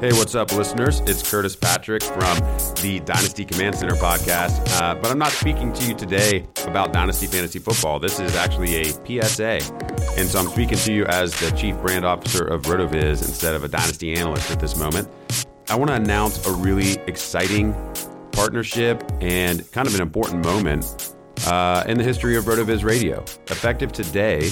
Hey, what's up, listeners? It's Curtis Patrick from the Dynasty Command Center podcast. Uh, but I'm not speaking to you today about Dynasty Fantasy Football. This is actually a PSA. And so I'm speaking to you as the Chief Brand Officer of RotoViz instead of a Dynasty Analyst at this moment. I want to announce a really exciting partnership and kind of an important moment uh, in the history of RotoViz Radio. Effective today,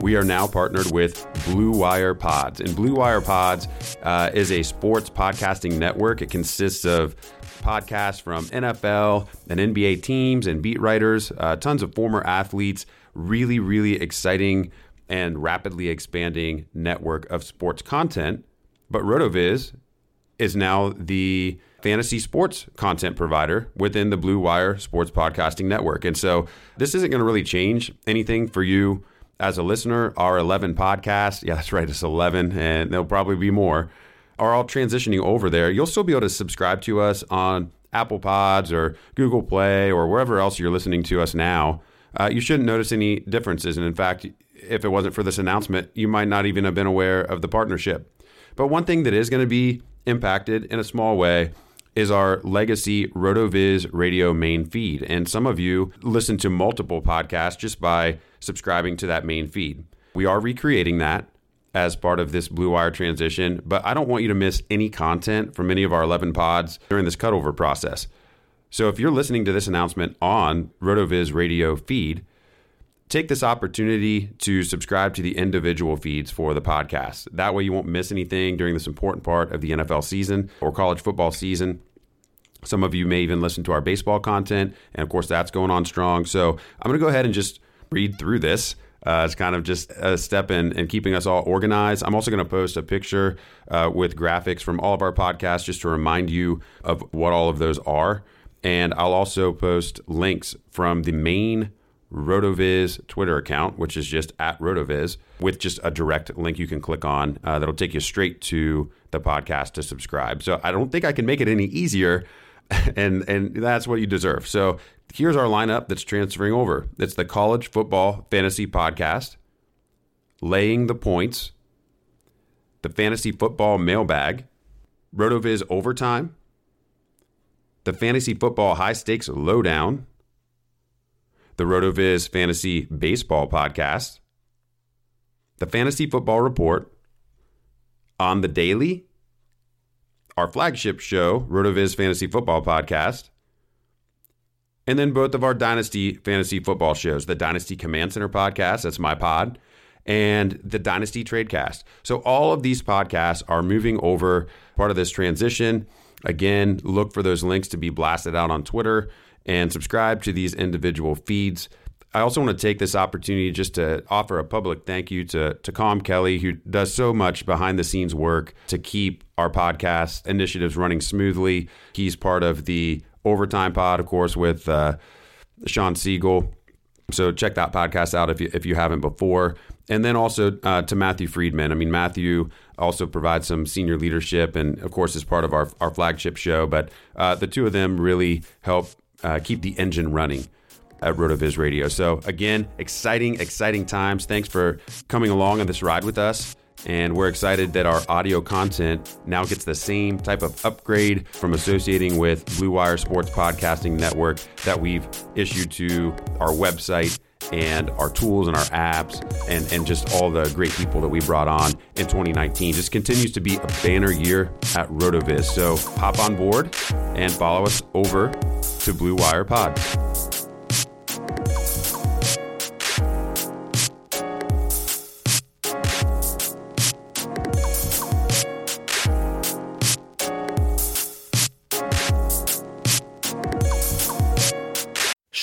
we are now partnered with Blue Wire Pods. And Blue Wire Pods uh, is a sports podcasting network. It consists of podcasts from NFL and NBA teams and beat writers, uh, tons of former athletes, really, really exciting and rapidly expanding network of sports content. But RotoViz is now the fantasy sports content provider within the Blue Wire Sports Podcasting Network. And so this isn't going to really change anything for you as a listener, our 11 podcasts, yeah, that's right, it's 11, and there'll probably be more, are all transitioning over there. You'll still be able to subscribe to us on Apple Pods or Google Play or wherever else you're listening to us now. Uh, you shouldn't notice any differences. And in fact, if it wasn't for this announcement, you might not even have been aware of the partnership. But one thing that is going to be impacted in a small way is our legacy RotoViz radio main feed. And some of you listen to multiple podcasts just by subscribing to that main feed. We are recreating that as part of this Blue Wire transition, but I don't want you to miss any content from any of our 11 pods during this cutover process. So if you're listening to this announcement on RotoViz radio feed, take this opportunity to subscribe to the individual feeds for the podcast. That way you won't miss anything during this important part of the NFL season or college football season. Some of you may even listen to our baseball content, and of course, that's going on strong. So I'm going to go ahead and just read through this. Uh, it's kind of just a step in, in keeping us all organized. I'm also going to post a picture uh, with graphics from all of our podcasts just to remind you of what all of those are. And I'll also post links from the main RotoViz Twitter account, which is just at RotoViz, with just a direct link you can click on uh, that'll take you straight to the podcast to subscribe. So I don't think I can make it any easier, and and that's what you deserve. So here's our lineup that's transferring over. It's the College Football Fantasy Podcast, Laying the Points, the Fantasy Football Mailbag, RotoViz Overtime, the Fantasy Football High Stakes Lowdown, the RotoViz Fantasy Baseball Podcast, the Fantasy Football Report, On the Daily, our flagship show, RotoViz Fantasy Football Podcast, and then both of our Dynasty Fantasy Football shows, the Dynasty Command Center Podcast, that's my pod, and the Dynasty Tradecast. So all of these podcasts are moving over part of this transition. Again, look for those links to be blasted out on Twitter and subscribe to these individual feeds. I also want to take this opportunity just to offer a public thank you to, to Calm Kelly, who does so much behind the scenes work to keep our podcast initiatives running smoothly. He's part of the Overtime Pod, of course, with uh, Shawn Siegele. So check that podcast out if you, if you haven't before. And then also uh, to Matthew Freedman. I mean, Matthew also provides some senior leadership and, of course, is part of our, our flagship show. But uh, the two of them really help uh, keep the engine running at RotoViz Radio. So, again, exciting, exciting times. Thanks for coming along on this ride with us. And we're excited that our audio content now gets the same type of upgrade from associating with Blue Wire Sports Podcasting Network that we've issued to our website and our tools and our apps and, and just all the great people that we brought on in 2019. Just continues to be a banner year at RotoViz. So hop on board and follow us over to Blue Wire Pod.